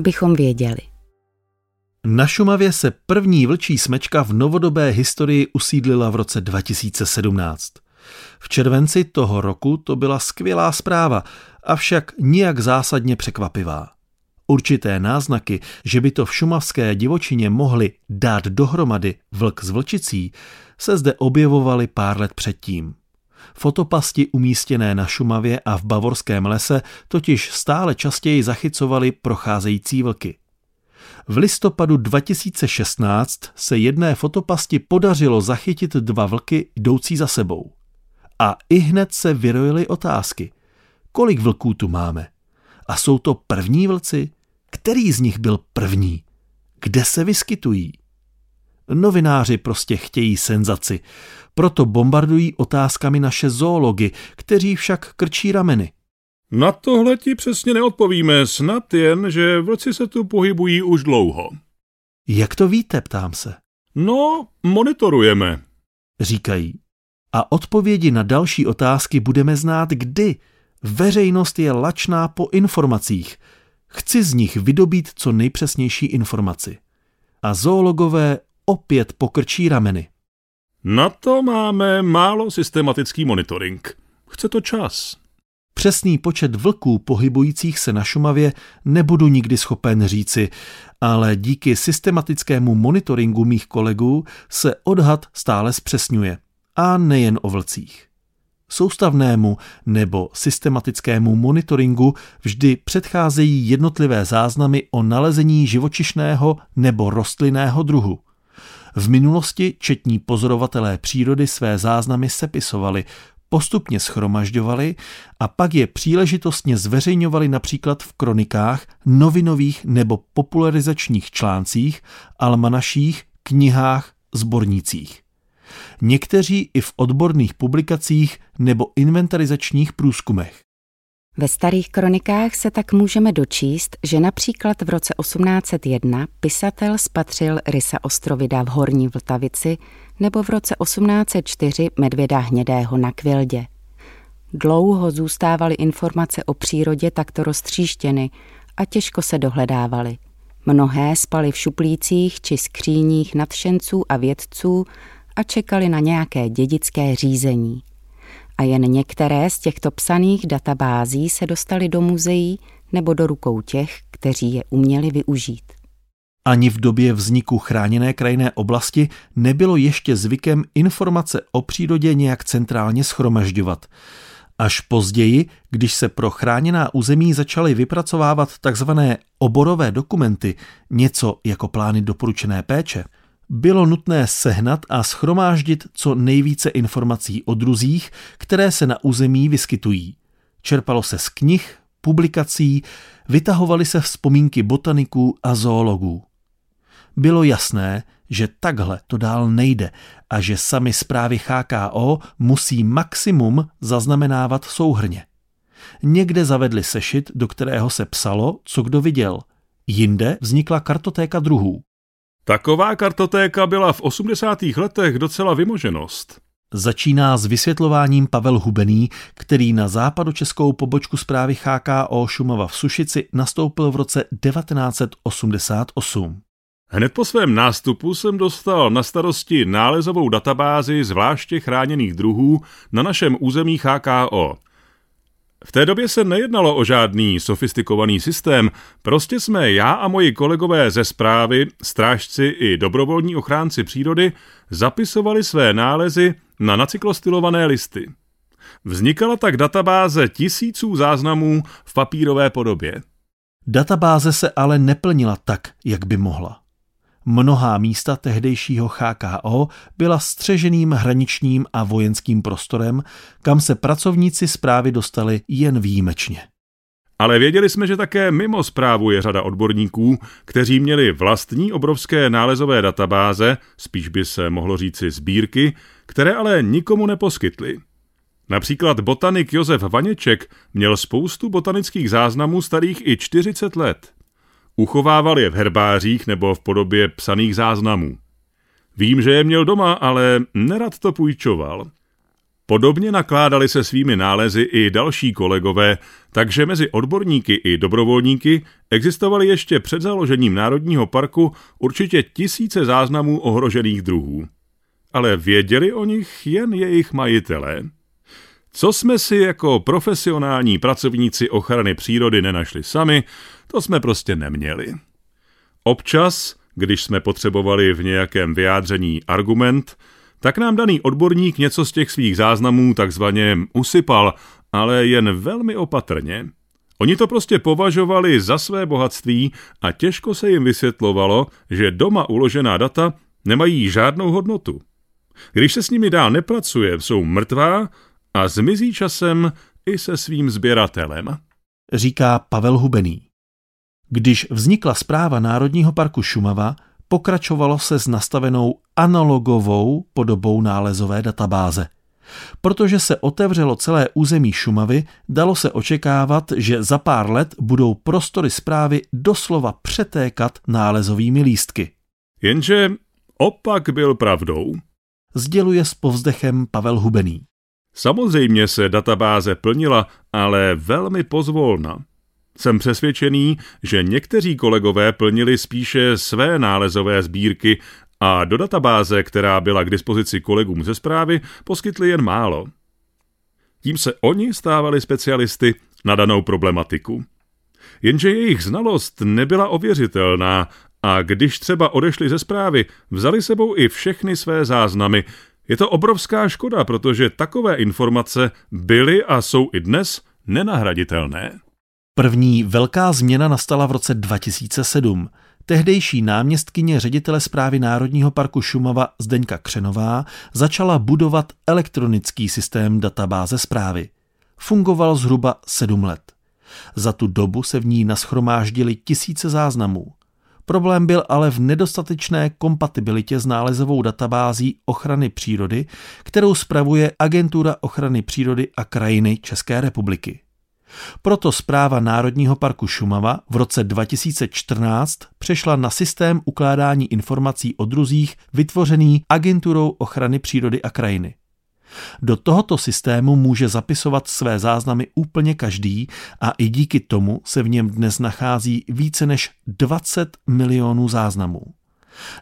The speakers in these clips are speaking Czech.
abychom věděli. Na Šumavě se první vlčí smečka v novodobé historii usídlila v roce 2017. V červenci toho roku to byla skvělá zpráva, avšak nijak zásadně překvapivá. Určité náznaky, že by to v šumavské divočině mohli dát dohromady vlk s vlčicí, se zde objevovaly pár let předtím. Fotopasti umístěné na Šumavě a v Bavorském lese totiž stále častěji zachycovaly procházející vlky. V listopadu 2016 se jedné fotopasti podařilo zachytit dva vlky jdoucí za sebou. A i hned se vyrojily otázky. Kolik vlků tu máme? A jsou to první vlci? Který z nich byl první? Kde se vyskytují? Novináři prostě chtějí senzaci, proto bombardují otázkami naše zoology, kteří však krčí rameny. Na tohle ti přesně neodpovíme, snad jen, že vlci se tu pohybují už dlouho. Jak to víte, ptám se. No, monitorujeme. Říkají. A odpovědi na další otázky budeme znát kdy. Veřejnost je lačná po informacích. Chci z nich vydobít co nejpřesnější informaci. A zoologové opět pokrčí rameny. Na to máme málo systematický monitoring. Chce to čas. Přesný počet vlků pohybujících se na Šumavě nebudu nikdy schopen říci, ale díky systematickému monitoringu mých kolegů se odhad stále zpřesňuje. A nejen o vlcích. Soustavnému nebo systematickému monitoringu vždy předcházejí jednotlivé záznamy o nalezení živočišného nebo rostlinného druhu. V minulosti četní pozorovatelé přírody své záznamy sepisovali, postupně schromažďovali a pak je příležitostně zveřejňovali například v kronikách, novinových nebo popularizačních článcích, almanaších, knihách, zbornících. Někteří i v odborných publikacích nebo inventarizačních průzkumech. Ve starých kronikách se tak můžeme dočíst, že například v roce 1801 pisatel spatřil rysa ostrovida v Horní Vltavici nebo v roce 1804 medvěda hnědého na Kvildě. Dlouho zůstávaly informace o přírodě takto roztříštěny a těžko se dohledávaly. Mnohé spaly v šuplících či skříních nadšenců a vědců a čekali na nějaké dědické řízení a jen některé z těchto psaných databází se dostaly do muzeí nebo do rukou těch, kteří je uměli využít. Ani v době vzniku chráněné krajinné oblasti nebylo ještě zvykem informace o přírodě nějak centrálně schromažďovat. Až později, když se pro chráněná území začaly vypracovávat takzvané oborové dokumenty, něco jako plány doporučené péče, bylo nutné sehnat a schromáždit co nejvíce informací o druzích, které se na území vyskytují. Čerpalo se z knih, publikací, vytahovaly se vzpomínky botaniků a zoologů. Bylo jasné, že takhle to dál nejde a že sami zprávy HKO musí maximum zaznamenávat souhrně. Někde zavedli sešit, do kterého se psalo, co kdo viděl. Jinde vznikla kartotéka druhů. Taková kartotéka byla v 80. letech docela vymoženost. Začíná s vysvětlováním Pavel Hubený, který na západočeskou pobočku zprávy HKO Šumava v Sušici nastoupil v roce 1988. Hned po svém nástupu jsem dostal na starosti nálezovou databázi zvláště chráněných druhů na našem území HKO – v té době se nejednalo o žádný sofistikovaný systém, prostě jsme já a moji kolegové ze zprávy, strážci i dobrovolní ochránci přírody zapisovali své nálezy na nacyklostylované listy. Vznikala tak databáze tisíců záznamů v papírové podobě. Databáze se ale neplnila tak, jak by mohla. Mnohá místa tehdejšího HKO byla střeženým hraničním a vojenským prostorem, kam se pracovníci zprávy dostali jen výjimečně. Ale věděli jsme, že také mimo zprávu je řada odborníků, kteří měli vlastní obrovské nálezové databáze, spíš by se mohlo říci sbírky, které ale nikomu neposkytli. Například botanik Josef Vaněček měl spoustu botanických záznamů starých i 40 let. Uchovával je v herbářích nebo v podobě psaných záznamů. Vím, že je měl doma, ale nerad to půjčoval. Podobně nakládali se svými nálezy i další kolegové, takže mezi odborníky i dobrovolníky existovaly ještě před založením Národního parku určitě tisíce záznamů ohrožených druhů. Ale věděli o nich jen jejich majitelé. Co jsme si jako profesionální pracovníci ochrany přírody nenašli sami, to jsme prostě neměli. Občas, když jsme potřebovali v nějakém vyjádření argument, tak nám daný odborník něco z těch svých záznamů takzvaně usypal, ale jen velmi opatrně. Oni to prostě považovali za své bohatství a těžko se jim vysvětlovalo, že doma uložená data nemají žádnou hodnotu. Když se s nimi dál nepracuje, jsou mrtvá a zmizí časem i se svým sběratelem. Říká Pavel Hubený. Když vznikla zpráva Národního parku Šumava, pokračovalo se s nastavenou analogovou podobou nálezové databáze. Protože se otevřelo celé území Šumavy, dalo se očekávat, že za pár let budou prostory zprávy doslova přetékat nálezovými lístky. Jenže opak byl pravdou. Sděluje s povzdechem Pavel Hubený. Samozřejmě se databáze plnila, ale velmi pozvolna. Jsem přesvědčený, že někteří kolegové plnili spíše své nálezové sbírky a do databáze, která byla k dispozici kolegům ze zprávy, poskytli jen málo. Tím se oni stávali specialisty na danou problematiku. Jenže jejich znalost nebyla ověřitelná a když třeba odešli ze zprávy, vzali sebou i všechny své záznamy. Je to obrovská škoda, protože takové informace byly a jsou i dnes nenahraditelné. První velká změna nastala v roce 2007. Tehdejší náměstkyně ředitele zprávy Národního parku Šumava Zdeňka Křenová začala budovat elektronický systém databáze zprávy. Fungoval zhruba sedm let. Za tu dobu se v ní naschromáždili tisíce záznamů. Problém byl ale v nedostatečné kompatibilitě s nálezovou databází ochrany přírody, kterou spravuje Agentura ochrany přírody a krajiny České republiky. Proto zpráva Národního parku Šumava v roce 2014 přešla na systém ukládání informací o druzích vytvořený Agenturou ochrany přírody a krajiny. Do tohoto systému může zapisovat své záznamy úplně každý a i díky tomu se v něm dnes nachází více než 20 milionů záznamů.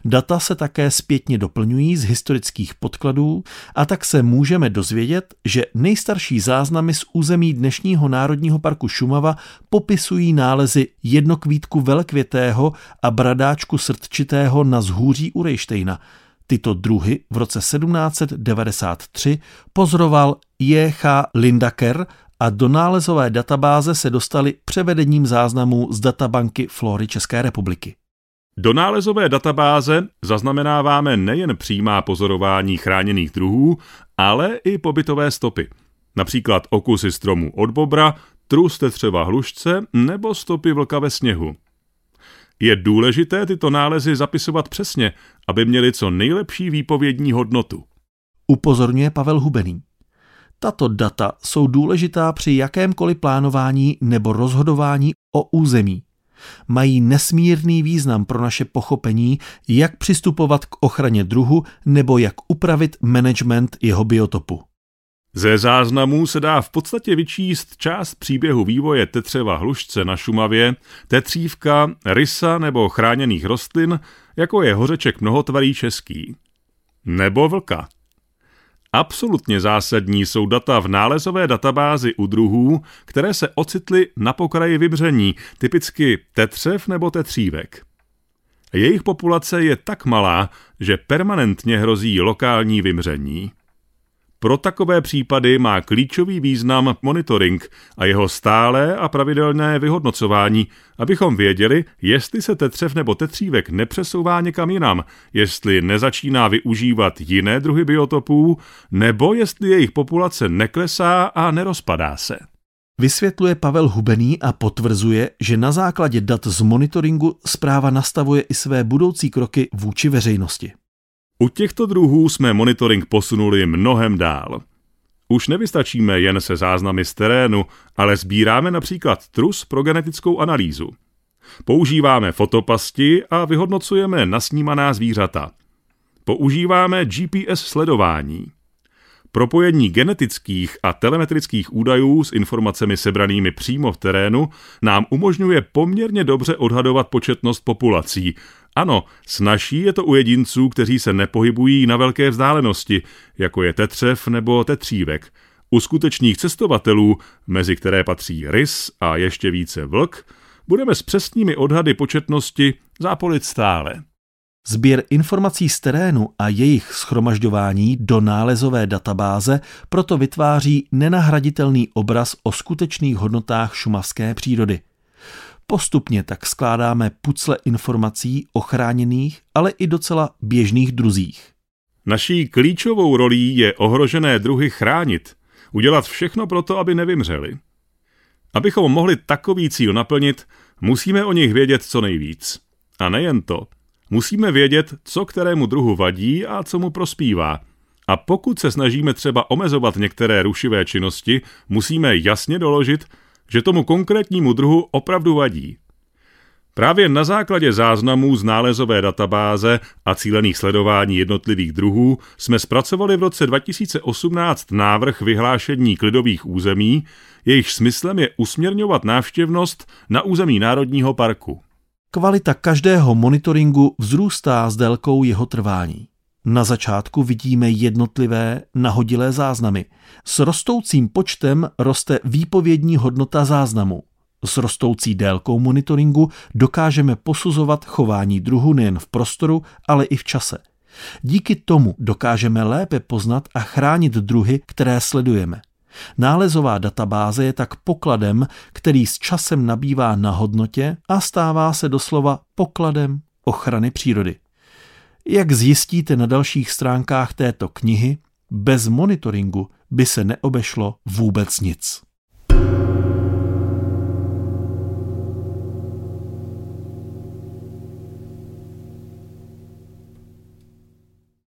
Data se také zpětně doplňují z historických podkladů a tak se můžeme dozvědět, že nejstarší záznamy z území dnešního Národního parku Šumava popisují nálezy jednokvítku velkvětého a bradáčku srdčitého na zhůří u Rejštejna. Tyto druhy v roce 1793 pozoroval J.H. Lindaker a do nálezové databáze se dostali převedením záznamů z databanky Flory České republiky. Do nálezové databáze zaznamenáváme nejen přímá pozorování chráněných druhů, ale i pobytové stopy. Například okusy stromů od bobra, trus tetřeva hlušce nebo stopy vlka ve sněhu. Je důležité tyto nálezy zapisovat přesně, aby měly co nejlepší výpovědní hodnotu. Upozorňuje Pavel Hubený. Tato data jsou důležitá při jakémkoliv plánování nebo rozhodování o území, mají nesmírný význam pro naše pochopení, jak přistupovat k ochraně druhu nebo jak upravit management jeho biotopu. Ze záznamů se dá v podstatě vyčíst část příběhu vývoje tetřeva hlušce na Šumavě, tetřívka, rysa nebo chráněných rostlin, jako je hořeček mnohotvarý český. Nebo vlka. Absolutně zásadní jsou data v nálezové databázi u druhů, které se ocitly na pokraji vybření, typicky tetřev nebo tetřívek. Jejich populace je tak malá, že permanentně hrozí lokální vymření. Pro takové případy má klíčový význam monitoring a jeho stálé a pravidelné vyhodnocování, abychom věděli, jestli se tetřev nebo tetřívek nepřesouvá někam jinam, jestli nezačíná využívat jiné druhy biotopů, nebo jestli jejich populace neklesá a nerozpadá se. Vysvětluje Pavel Hubený a potvrzuje, že na základě dat z monitoringu zpráva nastavuje i své budoucí kroky vůči veřejnosti. U těchto druhů jsme monitoring posunuli mnohem dál. Už nevystačíme jen se záznamy z terénu, ale sbíráme například trus pro genetickou analýzu. Používáme fotopasti a vyhodnocujeme nasnímaná zvířata. Používáme GPS sledování. Propojení genetických a telemetrických údajů s informacemi sebranými přímo v terénu nám umožňuje poměrně dobře odhadovat početnost populací. Ano, snaží je to u jedinců, kteří se nepohybují na velké vzdálenosti, jako je tetřev nebo tetřívek. U skutečných cestovatelů, mezi které patří rys a ještě více vlk, budeme s přesnými odhady početnosti zápolit stále. Sběr informací z terénu a jejich schromažďování do nálezové databáze proto vytváří nenahraditelný obraz o skutečných hodnotách šumavské přírody. Postupně tak skládáme pucle informací o chráněných, ale i docela běžných druzích. Naší klíčovou rolí je ohrožené druhy chránit, udělat všechno pro to, aby nevymřeli. Abychom mohli takový cíl naplnit, musíme o nich vědět co nejvíc. A nejen to – Musíme vědět, co kterému druhu vadí a co mu prospívá. A pokud se snažíme třeba omezovat některé rušivé činnosti, musíme jasně doložit, že tomu konkrétnímu druhu opravdu vadí. Právě na základě záznamů z nálezové databáze a cílených sledování jednotlivých druhů jsme zpracovali v roce 2018 návrh vyhlášení klidových území, jejichž smyslem je usměrňovat návštěvnost na území Národního parku. Kvalita každého monitoringu vzrůstá s délkou jeho trvání. Na začátku vidíme jednotlivé nahodilé záznamy. S rostoucím počtem roste výpovědní hodnota záznamu. S rostoucí délkou monitoringu dokážeme posuzovat chování druhu nejen v prostoru, ale i v čase. Díky tomu dokážeme lépe poznat a chránit druhy, které sledujeme. Nálezová databáze je tak pokladem, který s časem nabývá na hodnotě a stává se doslova pokladem ochrany přírody. Jak zjistíte na dalších stránkách této knihy, bez monitoringu by se neobešlo vůbec nic.